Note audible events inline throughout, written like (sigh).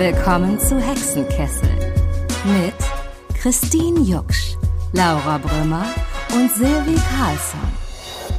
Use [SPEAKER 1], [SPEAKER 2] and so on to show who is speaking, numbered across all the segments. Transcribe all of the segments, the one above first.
[SPEAKER 1] Willkommen zu Hexenkessel mit Christine Jucksch, Laura Brümmer und Silvi Carlsson,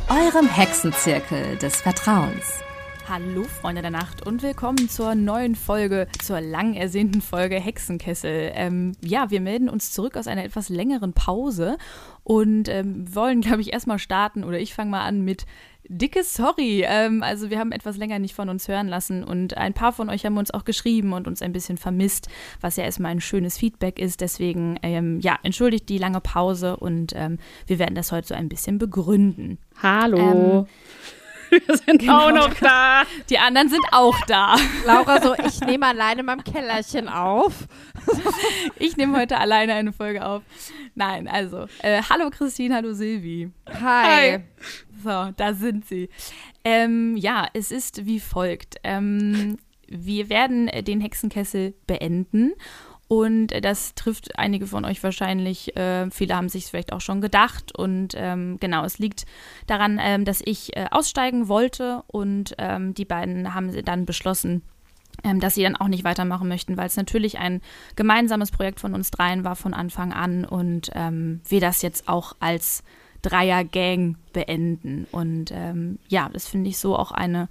[SPEAKER 1] eurem Hexenzirkel des Vertrauens.
[SPEAKER 2] Hallo Freunde der Nacht und willkommen zur neuen Folge, zur lang ersehnten Folge Hexenkessel. Ähm, ja, wir melden uns zurück aus einer etwas längeren Pause und ähm, wollen, glaube ich, erstmal starten oder ich fange mal an mit dickes Sorry. Ähm, also wir haben etwas länger nicht von uns hören lassen und ein paar von euch haben uns auch geschrieben und uns ein bisschen vermisst, was ja erstmal ein schönes Feedback ist. Deswegen, ähm, ja, entschuldigt die lange Pause und ähm, wir werden das heute so ein bisschen begründen.
[SPEAKER 3] Hallo.
[SPEAKER 2] Ähm, (laughs)
[SPEAKER 3] wir sind
[SPEAKER 2] genau.
[SPEAKER 3] auch noch da.
[SPEAKER 2] Die anderen sind auch da.
[SPEAKER 4] Laura so, ich nehme alleine in meinem Kellerchen auf. (laughs)
[SPEAKER 2] Ich nehme heute alleine eine Folge auf. Nein, also, äh, hallo Christine, hallo Silvi.
[SPEAKER 4] Hi.
[SPEAKER 2] So, da sind sie. Ähm, ja, es ist wie folgt. Ähm, wir werden den Hexenkessel beenden. Und das trifft einige von euch wahrscheinlich. Äh, viele haben sich vielleicht auch schon gedacht. Und ähm, genau, es liegt daran, ähm, dass ich äh, aussteigen wollte. Und ähm, die beiden haben dann beschlossen, dass sie dann auch nicht weitermachen möchten, weil es natürlich ein gemeinsames Projekt von uns dreien war von Anfang an. Und ähm, wir das jetzt auch als Dreier-Gang beenden. Und ähm, ja, das finde ich so auch eine,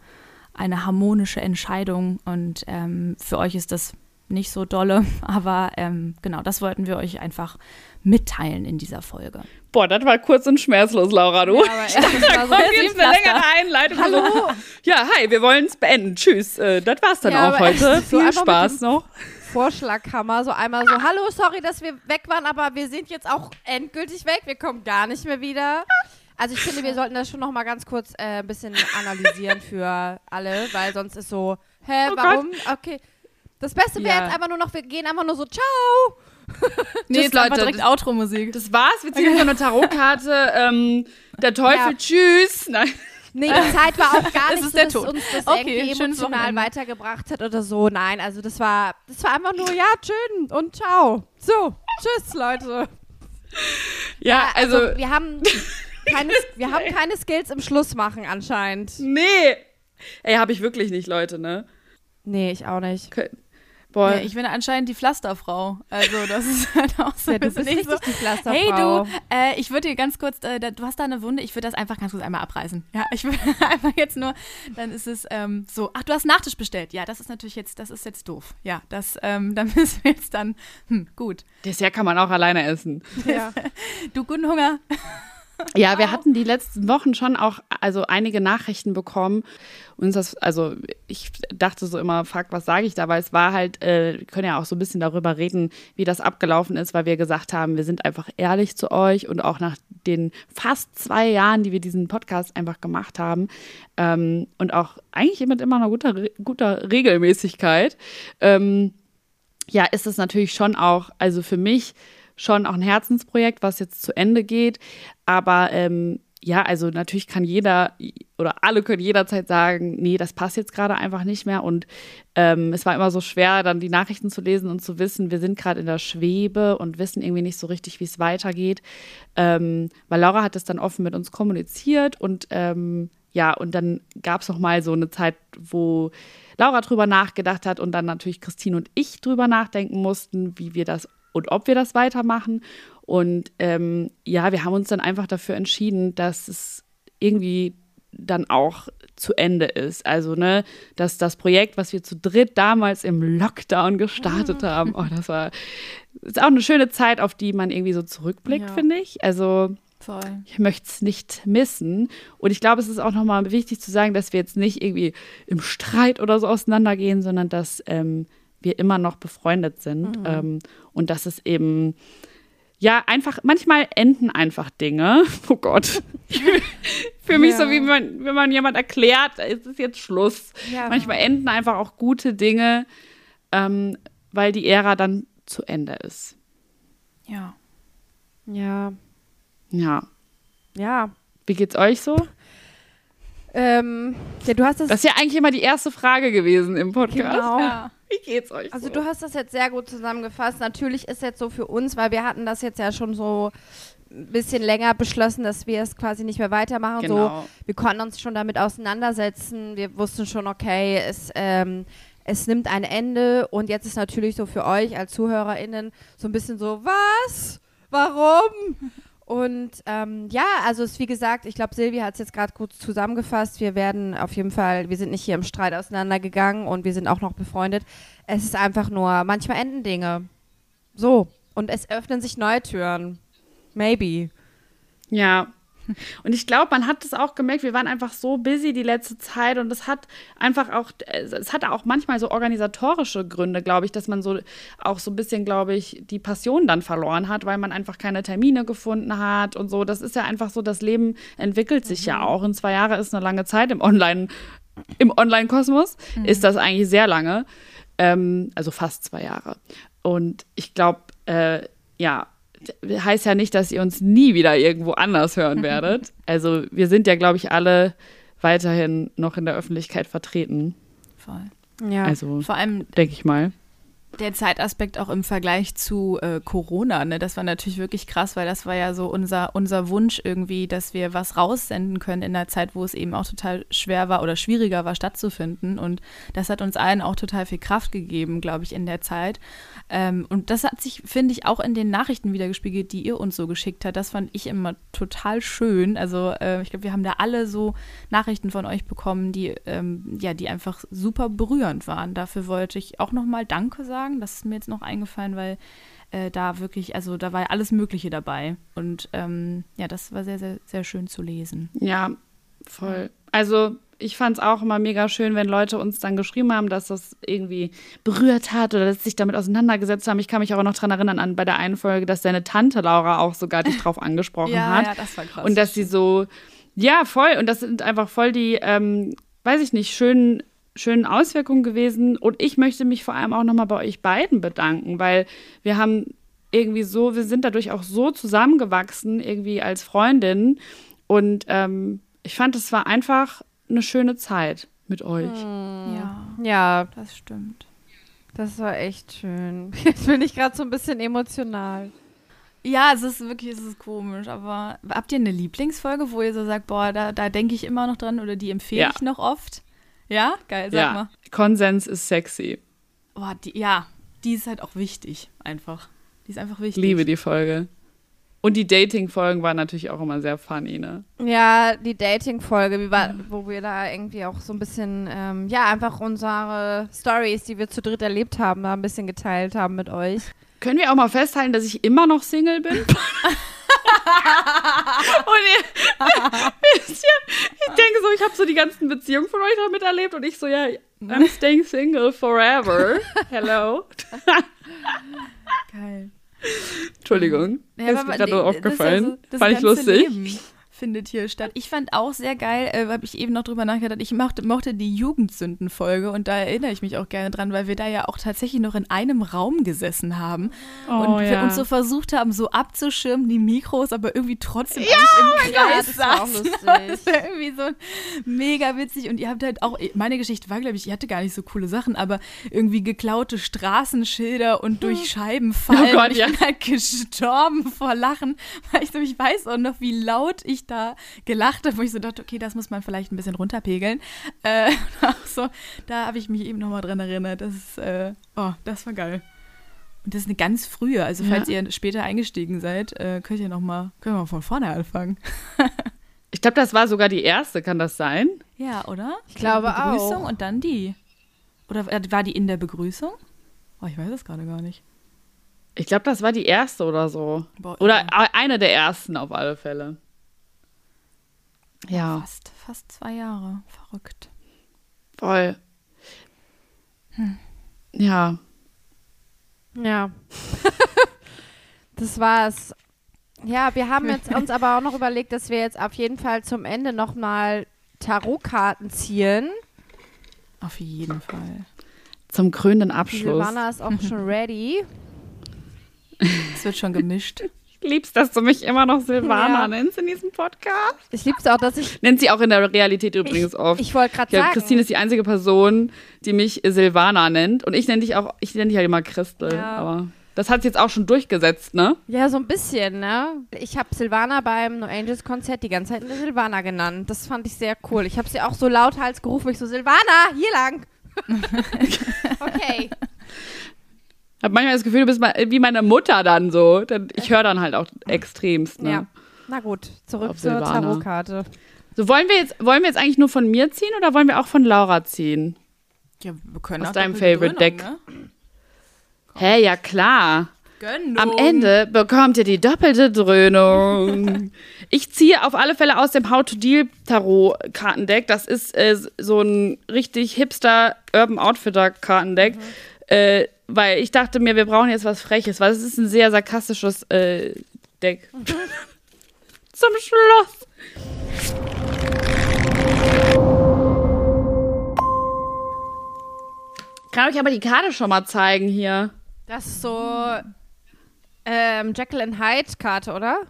[SPEAKER 2] eine harmonische Entscheidung. Und ähm, für euch ist das nicht so dolle, (laughs) aber ähm, genau, das wollten wir euch einfach mitteilen in dieser Folge.
[SPEAKER 3] Boah, das war kurz und schmerzlos, Laura, du.
[SPEAKER 4] Ja, aber echt, (laughs) das war so
[SPEAKER 3] Kommt jetzt eine längere Einleitung.
[SPEAKER 4] Hallo.
[SPEAKER 3] Ja, hi, wir wollen es beenden. Tschüss. Äh, das war's dann
[SPEAKER 4] Ja,
[SPEAKER 3] auch heute.
[SPEAKER 4] so
[SPEAKER 3] Viel Spaß noch.
[SPEAKER 4] Vorschlaghammer, so einmal so, hallo, sorry, dass wir weg waren, aber wir sind jetzt auch endgültig weg, wir kommen gar nicht mehr wieder. Also ich finde, wir sollten das schon noch mal ganz kurz äh, ein bisschen analysieren für alle, weil sonst ist so, hä,
[SPEAKER 3] Oh
[SPEAKER 4] warum? Okay. Das Beste wäre
[SPEAKER 3] Ja.
[SPEAKER 4] jetzt einfach nur noch, wir gehen einfach nur so, ciao. (laughs)
[SPEAKER 2] Nee, einfach
[SPEAKER 3] Leute.
[SPEAKER 2] direkt Outro-Musik.
[SPEAKER 3] Das war's. Wir ziehen so eine Tarotkarte. Ähm, der Teufel,
[SPEAKER 4] Ja.
[SPEAKER 3] tschüss. Nein.
[SPEAKER 4] Nee, die Zeit war auch gar (laughs) nicht
[SPEAKER 2] ist
[SPEAKER 4] so,
[SPEAKER 2] der
[SPEAKER 4] dass
[SPEAKER 2] Tod.
[SPEAKER 4] uns das
[SPEAKER 2] Okay,
[SPEAKER 4] irgendwie emotional weitergebracht hat oder so. Nein, also das war, das war einfach nur, ja, schön und ciao. So, tschüss, Leute.
[SPEAKER 3] Ja, also,
[SPEAKER 4] wir haben keine, (laughs) wir haben keine Skills im Schluss machen anscheinend.
[SPEAKER 3] nee. Ey, habe ich wirklich nicht, Leute, ne?
[SPEAKER 4] Nee, ich auch nicht.
[SPEAKER 3] Okay. Boah.
[SPEAKER 2] Ja, ich bin anscheinend die Pflasterfrau. Also das ist (laughs) halt auch so
[SPEAKER 4] Ja,
[SPEAKER 2] bisschen
[SPEAKER 4] bist
[SPEAKER 2] nicht so.
[SPEAKER 4] richtig die Pflasterfrau.
[SPEAKER 2] Hey du, äh, ich würde dir ganz kurz, äh, da, du hast da eine Wunde, ich würde das einfach ganz kurz einmal abreißen. Ja, ich würde (laughs) einfach jetzt nur, dann ist es ähm, so, ach, du hast Nachtisch bestellt. Ja, das ist natürlich jetzt, das ist jetzt doof. Ja, das, ähm, (laughs) da müssen wir jetzt dann, hm, gut.
[SPEAKER 3] Dessert kann man auch alleine essen.
[SPEAKER 4] Ja.
[SPEAKER 2] Du, guten Hunger.
[SPEAKER 3] Ja, wir hatten die letzten Wochen schon auch also einige Nachrichten bekommen. Und das, also ich dachte so immer, fuck, was sage ich da? Weil es war halt, äh, wir können ja auch so ein bisschen darüber reden, wie das abgelaufen ist, weil wir gesagt haben, wir sind einfach ehrlich zu euch und auch nach den fast zwei Jahren, die wir diesen Podcast einfach gemacht haben ähm, und auch eigentlich mit immer einer guter, guter Regelmäßigkeit, ähm, ja, ist es natürlich schon auch, also für mich schon auch ein Herzensprojekt, was jetzt zu Ende geht. Aber ähm, ja, also natürlich kann jeder oder alle können jederzeit sagen, nee, das passt jetzt gerade einfach nicht mehr. Und ähm, es war immer so schwer, dann die Nachrichten zu lesen und zu wissen, wir sind gerade in der Schwebe und wissen irgendwie nicht so richtig, wie es weitergeht. Ähm, weil Laura hat es dann offen mit uns kommuniziert und ähm, ja, und dann gab es noch mal so eine Zeit, wo Laura drüber nachgedacht hat und dann natürlich Christine und ich drüber nachdenken mussten, wie wir das und ob wir das weitermachen. Und ähm, ja, wir haben uns dann einfach dafür entschieden, dass es irgendwie dann auch zu Ende ist. Also, ne, dass das Projekt, was wir zu dritt damals im Lockdown gestartet (laughs) haben, oh, das war ist auch eine schöne Zeit, auf die man irgendwie so zurückblickt,
[SPEAKER 2] Ja.
[SPEAKER 3] finde ich. Also,
[SPEAKER 2] Voll.
[SPEAKER 3] ich möchte es nicht missen. Und ich glaube, es ist auch nochmal wichtig zu sagen, dass wir jetzt nicht irgendwie im Streit oder so auseinandergehen, sondern dass ähm, wir immer noch befreundet sind. Ähm, und dass es eben, ja, einfach, manchmal enden einfach Dinge. (laughs) Oh Gott. Für mich so, wie man, wenn man jemand erklärt, es ist jetzt Schluss.
[SPEAKER 4] Ja.
[SPEAKER 3] Manchmal enden einfach auch gute Dinge, ähm, weil die Ära dann zu Ende ist.
[SPEAKER 2] Ja.
[SPEAKER 4] Ja.
[SPEAKER 3] Ja.
[SPEAKER 4] Ja.
[SPEAKER 3] Wie geht's euch so?
[SPEAKER 4] Ähm, ja, du hast das,
[SPEAKER 3] Das ist ja eigentlich immer die erste Frage gewesen im Podcast.
[SPEAKER 4] genau.
[SPEAKER 2] Ja.
[SPEAKER 3] Wie geht's euch
[SPEAKER 4] Also
[SPEAKER 3] so?
[SPEAKER 4] du hast das jetzt sehr gut zusammengefasst. Natürlich ist jetzt so für uns, weil wir hatten das jetzt ja schon so ein bisschen länger beschlossen, dass wir es quasi nicht mehr weitermachen. So,
[SPEAKER 3] Genau.
[SPEAKER 4] wir konnten uns schon damit auseinandersetzen. Wir wussten schon, okay, es, ähm, es nimmt ein Ende und jetzt ist natürlich so für euch als ZuhörerInnen so ein bisschen so, was? Warum? Und ähm, ja, also es wie gesagt, ich glaube, Silvi hat es jetzt gerade gut zusammengefasst. Wir werden auf jeden Fall, wir sind nicht hier im Streit auseinandergegangen und wir sind auch noch befreundet. Es ist einfach nur, manchmal enden Dinge. So. Und es öffnen sich neue Türen. Maybe.
[SPEAKER 3] Ja. (laughs) Und ich glaube, man hat es auch gemerkt, wir waren einfach so busy die letzte Zeit und es hat einfach auch, es hatte auch manchmal so organisatorische Gründe, glaube ich, dass man so auch so ein bisschen, glaube ich, die Passion dann verloren hat, weil man einfach keine Termine gefunden hat und so. Das ist ja einfach so, das Leben entwickelt sich mhm. ja auch. Und zwei Jahre ist eine lange Zeit im Online, im Online-Kosmos, mhm. ist das eigentlich sehr lange. Ähm, also fast zwei Jahre. Und ich glaube, äh, ja, heißt ja nicht, dass ihr uns nie wieder irgendwo anders hören (laughs) werdet. Also wir sind ja, glaube ich, alle weiterhin noch in der Öffentlichkeit vertreten.
[SPEAKER 2] Voll.
[SPEAKER 3] Ja. Also vor allem denke ich mal
[SPEAKER 2] der Zeitaspekt auch im Vergleich zu äh, Corona, ne, das war natürlich wirklich krass, weil das war ja so unser, unser Wunsch irgendwie, dass wir was raussenden können in der Zeit, wo es eben auch total schwer war oder schwieriger war, stattzufinden. Und das hat uns allen auch total viel Kraft gegeben, glaube ich, in der Zeit. Ähm, und das hat sich, finde ich, auch in den Nachrichten wiedergespiegelt, die ihr uns so geschickt habt. Das fand ich immer total schön. Also äh, ich glaube, wir haben da alle so Nachrichten von euch bekommen, die, ähm, ja, die einfach super berührend waren. Dafür wollte ich auch nochmal Danke sagen sagen. Das ist mir jetzt noch eingefallen, weil äh, da wirklich, also da war alles Mögliche dabei. Und ähm, ja, das war sehr, sehr, sehr schön zu lesen.
[SPEAKER 3] Ja, voll. Also ich fand es auch immer mega schön, wenn Leute uns dann geschrieben haben, dass das irgendwie berührt hat oder dass sie sich damit auseinandergesetzt haben. Ich kann mich auch noch daran erinnern, an bei der einen Folge, dass deine Tante Laura auch sogar dich drauf angesprochen (laughs)
[SPEAKER 2] ja,
[SPEAKER 3] hat.
[SPEAKER 2] Ja, das war krass.
[SPEAKER 3] Und dass sie so, ja, voll. Und das sind einfach voll die, ähm, weiß ich nicht, schönen schönen Auswirkungen gewesen. Und ich möchte mich vor allem auch nochmal bei euch beiden bedanken, weil wir haben irgendwie so, wir sind dadurch auch so zusammengewachsen, irgendwie als Freundinnen. Und ähm, ich fand, es war einfach eine schöne Zeit mit euch.
[SPEAKER 2] Hm. Ja.
[SPEAKER 4] Ja,
[SPEAKER 2] das stimmt.
[SPEAKER 4] Das war echt schön. (laughs) Jetzt bin ich gerade so ein bisschen emotional.
[SPEAKER 2] Ja, es ist wirklich, es ist komisch, aber habt ihr eine Lieblingsfolge, wo ihr so sagt, boah, da, da denke ich immer noch dran oder die empfehle ja. ich noch oft? Ja, geil, sag ja. mal.
[SPEAKER 3] Konsens ist sexy.
[SPEAKER 2] Boah, die, ja, die ist halt auch wichtig, einfach. Die ist einfach wichtig.
[SPEAKER 3] Liebe die Folge. Und die Dating-Folgen waren natürlich auch immer sehr funny, ne?
[SPEAKER 4] Ja, die Dating-Folge, wo wir da irgendwie auch so ein bisschen, ähm, ja, einfach unsere Stories, die wir zu dritt erlebt haben, da ein bisschen geteilt haben mit euch.
[SPEAKER 3] Können wir auch mal festhalten, dass ich immer noch Single bin? (laughs) und ihr, ich denke so, ich habe so die ganzen Beziehungen von euch damit erlebt und ich so, ja, I'm staying single forever. Hello.
[SPEAKER 2] Geil.
[SPEAKER 3] Entschuldigung. Ja, ist mir gerade aufgefallen. Das, also, das Fand ich lustig.
[SPEAKER 2] Leben findet hier statt. Ich fand auch sehr geil, äh, habe ich eben noch drüber nachgedacht, ich mochte, mochte die Jugendsündenfolge und da erinnere ich mich auch gerne dran, weil wir da ja auch tatsächlich noch in einem Raum gesessen haben oh, und ja. wir uns so versucht haben, so abzuschirmen, die Mikros, aber irgendwie trotzdem ja, im Kreis saßen. (laughs) Das war irgendwie so mega witzig und ihr habt halt auch, meine Geschichte war, glaube ich, ich hatte gar nicht so coole Sachen, aber irgendwie geklaute Straßenschilder und durch Scheiben fallen. Oh Gott, ja. ich bin halt gestorben vor Lachen, weil ich so, ich weiß auch noch, wie laut ich da gelacht habe, wo ich so dachte, okay, das muss man vielleicht ein bisschen runterpegeln. Äh, (laughs) so, da habe ich mich eben nochmal dran erinnert. Das ist, äh, oh, das war geil. Und das ist eine ganz frühe. Also, falls ja. ihr später eingestiegen seid, äh, könnt ihr noch mal, können wir mal von vorne anfangen. (laughs)
[SPEAKER 3] ich glaube, das war sogar die erste, kann das sein?
[SPEAKER 2] Ja, oder?
[SPEAKER 4] Ich glaube
[SPEAKER 2] Begrüßung
[SPEAKER 4] auch.
[SPEAKER 2] und dann die. Oder war die in der Begrüßung? Oh, ich weiß es gerade gar nicht.
[SPEAKER 3] Ich glaube, das war die erste oder so. Boah, oder ja. eine der ersten auf alle Fälle. Ja.
[SPEAKER 2] Fast, fast zwei Jahre. Verrückt.
[SPEAKER 3] Voll. Hm. Ja.
[SPEAKER 4] Ja. (laughs) das war's. Ja, wir haben jetzt (laughs) uns aber auch noch überlegt, dass wir jetzt auf jeden Fall zum Ende nochmal Tarotkarten ziehen.
[SPEAKER 2] Auf jeden Fall.
[SPEAKER 3] Zum krönenden Abschluss.
[SPEAKER 4] Silvana ist auch schon (laughs) ready.
[SPEAKER 2] Es wird schon gemischt
[SPEAKER 3] liebst, dass du mich immer noch Silvana ja. nennst in diesem Podcast.
[SPEAKER 4] Ich lieb's auch, dass ich.
[SPEAKER 3] Nennt sie auch in der Realität übrigens
[SPEAKER 4] ich,
[SPEAKER 3] oft.
[SPEAKER 4] Ich wollte gerade sagen.
[SPEAKER 3] Christine ist die einzige Person, die mich Silvana nennt. Und ich nenne dich auch, ich nenne dich halt immer Christel. Ja. Aber das hat sie jetzt auch schon durchgesetzt, ne?
[SPEAKER 4] Ja, so ein bisschen, ne? Ich habe Silvana beim No Angels Konzert die ganze Zeit eine Silvana genannt. Das fand ich sehr cool. Ich habe sie auch so lauthals gerufen, ich so, Silvana, hier lang. (laughs) Okay.
[SPEAKER 3] Ich habe manchmal das Gefühl, du bist mal wie meine Mutter dann so. Ich höre dann halt auch extremst. Ne?
[SPEAKER 4] Ja. Na gut, zurück
[SPEAKER 3] Auf
[SPEAKER 4] zur
[SPEAKER 3] Silvana.
[SPEAKER 4] Tarotkarte.
[SPEAKER 3] So, wollen wir, jetzt, wollen wir jetzt eigentlich nur von mir ziehen oder wollen wir auch von Laura ziehen?
[SPEAKER 2] Ja, wir können
[SPEAKER 3] Aus
[SPEAKER 2] auch
[SPEAKER 3] deinem Favorite
[SPEAKER 2] Dröhnung,
[SPEAKER 3] Deck.
[SPEAKER 2] Ne?
[SPEAKER 3] Hä, ja klar.
[SPEAKER 2] Gönnung.
[SPEAKER 3] Am Ende bekommt ihr die doppelte Dröhnung. (laughs) Ich ziehe auf alle Fälle aus dem How to Deal Tarot Kartendeck. Das ist äh, so ein richtig hipster Urban Outfitter Kartendeck. Äh, weil ich dachte mir, wir brauchen jetzt was Freches, weil es ist ein sehr sarkastisches äh, Deck. (laughs) Zum Schluss. Kann euch aber die Karte schon mal zeigen hier.
[SPEAKER 4] Das ist so ähm, Jekyll and Hyde Karte, oder?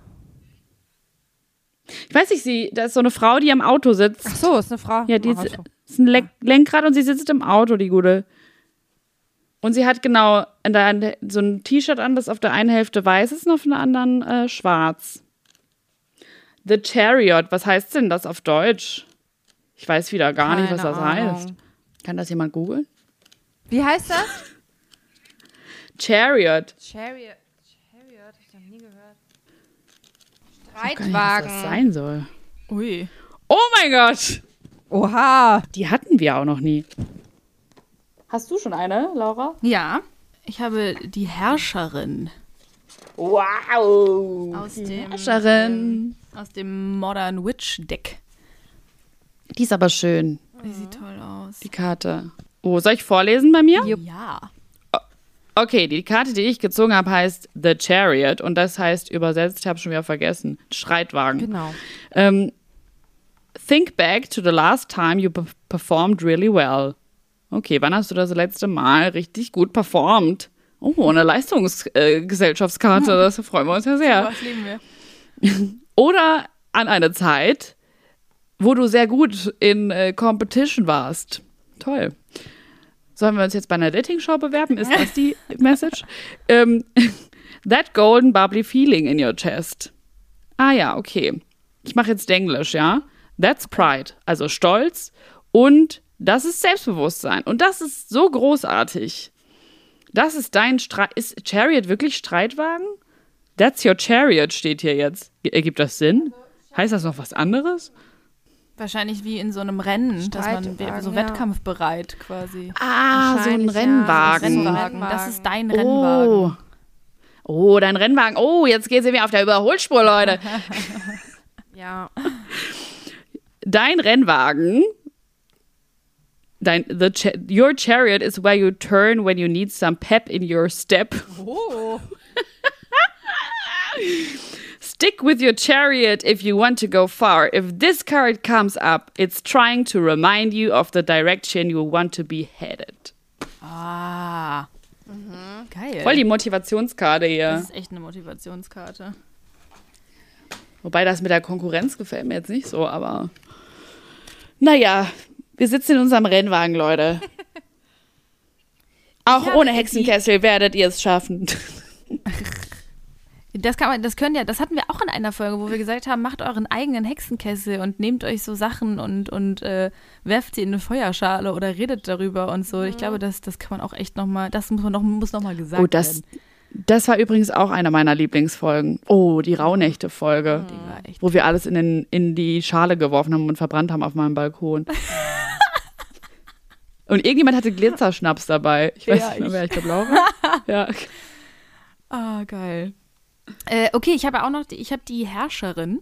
[SPEAKER 3] Ich weiß nicht, sie, da ist so eine Frau, die am Auto sitzt.
[SPEAKER 4] Ach so, ist eine Frau.
[SPEAKER 3] Ja, die ist, ist ein Lenk Lenkrad und sie sitzt im Auto, die gute. Und sie hat genau der, so ein T-Shirt an, das auf der einen Hälfte weiß ist und auf der anderen äh, schwarz. The Chariot, was heißt denn das auf Deutsch? Ich weiß wieder gar nicht, was
[SPEAKER 4] Keine
[SPEAKER 3] das
[SPEAKER 4] Ahnung.
[SPEAKER 3] heißt. Kann das jemand googeln?
[SPEAKER 4] Wie heißt das?
[SPEAKER 3] Chariot.
[SPEAKER 4] Chariot. Chariot, hab ich noch nie gehört.
[SPEAKER 3] Ich weiß nicht, was das
[SPEAKER 4] Streitwagen.
[SPEAKER 3] sein soll.
[SPEAKER 2] Ui.
[SPEAKER 3] Oh mein Gott!
[SPEAKER 4] Oha.
[SPEAKER 3] Die hatten wir auch noch nie. Hast du schon eine, Laura?
[SPEAKER 2] Ja, ich habe die Herrscherin
[SPEAKER 3] Wow!
[SPEAKER 2] aus dem,
[SPEAKER 3] Herrscherin.
[SPEAKER 2] aus dem Modern Witch Deck.
[SPEAKER 3] Die ist aber schön,
[SPEAKER 2] Die sieht toll aus.
[SPEAKER 3] die Karte. Oh, soll ich vorlesen bei mir?
[SPEAKER 2] Ja.
[SPEAKER 3] Okay, die Karte, die ich gezogen habe, heißt The Chariot und das heißt übersetzt, ich habe schon wieder vergessen, Streitwagen.
[SPEAKER 4] Genau.
[SPEAKER 3] Ähm, think back to the last time you pe- performed really well. Okay, wann hast du das letzte Mal richtig gut performt? Oh, eine Leistungsgesellschaftskarte, das freuen wir uns ja sehr.
[SPEAKER 2] Was lieben wir? (laughs)
[SPEAKER 3] Oder an eine Zeit, wo du sehr gut in äh, Competition warst. Toll. Sollen wir uns jetzt bei einer Dating-Show bewerben? Ist das die (laughs) Message? ähm, (laughs) that golden bubbly feeling in your chest. Ah ja, okay. Ich mache jetzt Denglisch, ja? That's pride, also Stolz und das ist Selbstbewusstsein und das ist so großartig. Das ist dein Streit. Ist Chariot wirklich Streitwagen? That's your chariot steht hier jetzt. Ergibt das Sinn? Heißt das noch was anderes?
[SPEAKER 2] Wahrscheinlich wie in so einem Rennen, dass man so
[SPEAKER 4] ja.
[SPEAKER 2] wettkampfbereit quasi.
[SPEAKER 3] Ah, so ein
[SPEAKER 4] Wahrscheinlich, ja.
[SPEAKER 3] Rennwagen.
[SPEAKER 2] Rennwagen. Das ist dein Rennwagen.
[SPEAKER 3] Oh. oh, dein Rennwagen. Oh, jetzt geht sie mir auf der Überholspur, Leute. (laughs)
[SPEAKER 4] Ja.
[SPEAKER 3] Dein Rennwagen. Dein, the cha your chariot is where you turn when you need some pep in your step.
[SPEAKER 4] Oh. (laughs)
[SPEAKER 3] Stick with your chariot if you want to go far. If this card comes up, it's trying to remind you of the direction you want to be headed.
[SPEAKER 2] Ah. Geil.
[SPEAKER 3] Voll die Motivationskarte
[SPEAKER 2] das
[SPEAKER 3] hier.
[SPEAKER 2] ist echt eine Motivationskarte.
[SPEAKER 3] Wobei das mit der Konkurrenz gefällt mir jetzt nicht so, aber. Naja, wir sitzen in unserem Rennwagen, Leute. Auch
[SPEAKER 2] Ja,
[SPEAKER 3] ohne
[SPEAKER 2] die-
[SPEAKER 3] Hexenkessel werdet ihr es schaffen. (laughs)
[SPEAKER 2] Das kann man, das können ja, das hatten wir auch in einer Folge, wo wir gesagt haben, macht euren eigenen Hexenkessel und nehmt euch so Sachen und, und äh, werft sie in eine Feuerschale oder redet darüber und so. Ich glaube, das, das kann man auch echt nochmal, das muss man noch, muss noch mal gesagt
[SPEAKER 3] Oh, das,
[SPEAKER 2] werden.
[SPEAKER 3] das war übrigens auch eine meiner Lieblingsfolgen. Oh, die Rauhnächte-Folge.
[SPEAKER 2] Die.
[SPEAKER 3] Wo wir alles in, den, in die Schale geworfen haben und verbrannt haben auf meinem Balkon. (laughs) Und irgendjemand hatte Glitzerschnaps dabei. Ich weiß
[SPEAKER 2] Ja,
[SPEAKER 3] nicht mehr,
[SPEAKER 2] ich.
[SPEAKER 3] wer, ich glaube Laura. (laughs) ja.
[SPEAKER 2] Ah, geil. Äh, okay, ich habe auch noch, die, ich habe die Herrscherin.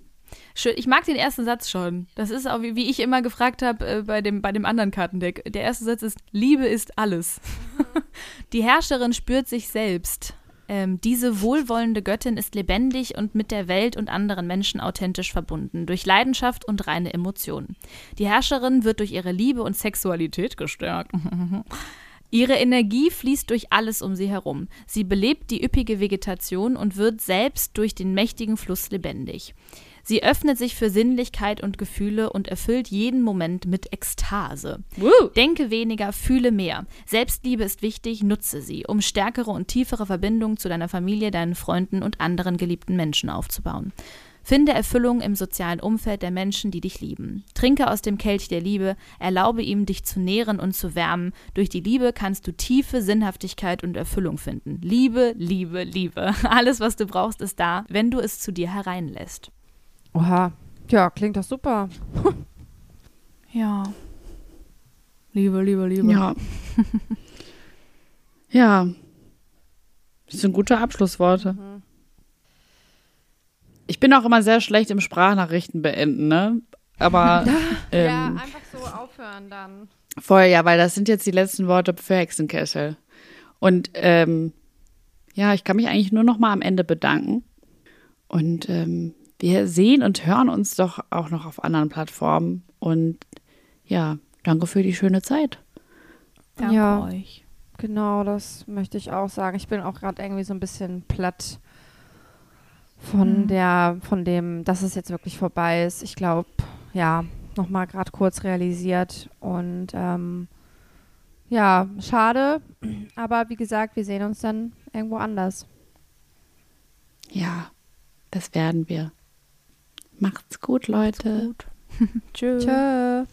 [SPEAKER 2] Schön, ich mag den ersten Satz schon. Das ist auch, wie, wie ich immer gefragt habe äh, bei, dem, bei dem anderen Kartendeck. Der erste Satz ist, Liebe ist alles. (laughs) die Herrscherin spürt sich selbst. Ähm, diese wohlwollende Göttin ist lebendig und mit der Welt und anderen Menschen authentisch verbunden, durch Leidenschaft und reine Emotionen. Die Herrscherin wird durch ihre Liebe und Sexualität gestärkt. (laughs) Ihre Energie fließt durch alles um sie herum. Sie belebt die üppige Vegetation und wird selbst durch den mächtigen Fluss lebendig. Sie öffnet sich für Sinnlichkeit und Gefühle und erfüllt jeden Moment mit Ekstase.
[SPEAKER 3] Woo.
[SPEAKER 2] Denke weniger, fühle mehr. Selbstliebe ist wichtig, nutze sie, um stärkere und tiefere Verbindungen zu deiner Familie, deinen Freunden und anderen geliebten Menschen aufzubauen. Finde Erfüllung im sozialen Umfeld der Menschen, die dich lieben. Trinke aus dem Kelch der Liebe, erlaube ihm, dich zu nähren und zu wärmen. Durch die Liebe kannst du tiefe Sinnhaftigkeit und Erfüllung finden. Liebe, Liebe, Liebe. (laughs) Alles, was du brauchst, ist da, wenn du es zu dir hereinlässt.
[SPEAKER 4] Oha. Ja, klingt doch super. (laughs)
[SPEAKER 2] Ja. Liebe, Liebe, Liebe.
[SPEAKER 3] Ja. (laughs) ja. Das sind gute Abschlussworte.
[SPEAKER 4] Mhm.
[SPEAKER 3] Ich bin auch immer sehr schlecht im Sprachnachrichten beenden, ne? Aber (laughs) ähm,
[SPEAKER 4] einfach so aufhören dann.
[SPEAKER 3] voll, ja, weil das sind jetzt die letzten Worte für Hexenkessel. Und ähm, ja, ich kann mich eigentlich nur noch mal am Ende bedanken. Und ähm, wir sehen und hören uns doch auch noch auf anderen Plattformen. Und ja, danke für die schöne Zeit.
[SPEAKER 2] Danke
[SPEAKER 4] Ja.
[SPEAKER 2] euch.
[SPEAKER 4] Genau, das möchte ich auch sagen. Ich bin auch gerade irgendwie so ein bisschen platt von der, von dem, dass es jetzt wirklich vorbei ist. Ich glaube, ja, nochmal gerade kurz realisiert und ähm, ja, schade. Aber wie gesagt, wir sehen uns dann irgendwo anders.
[SPEAKER 3] Ja, das werden wir. Macht's gut, Leute.
[SPEAKER 2] Gut. Tschüss. (laughs)
[SPEAKER 4] Tschö.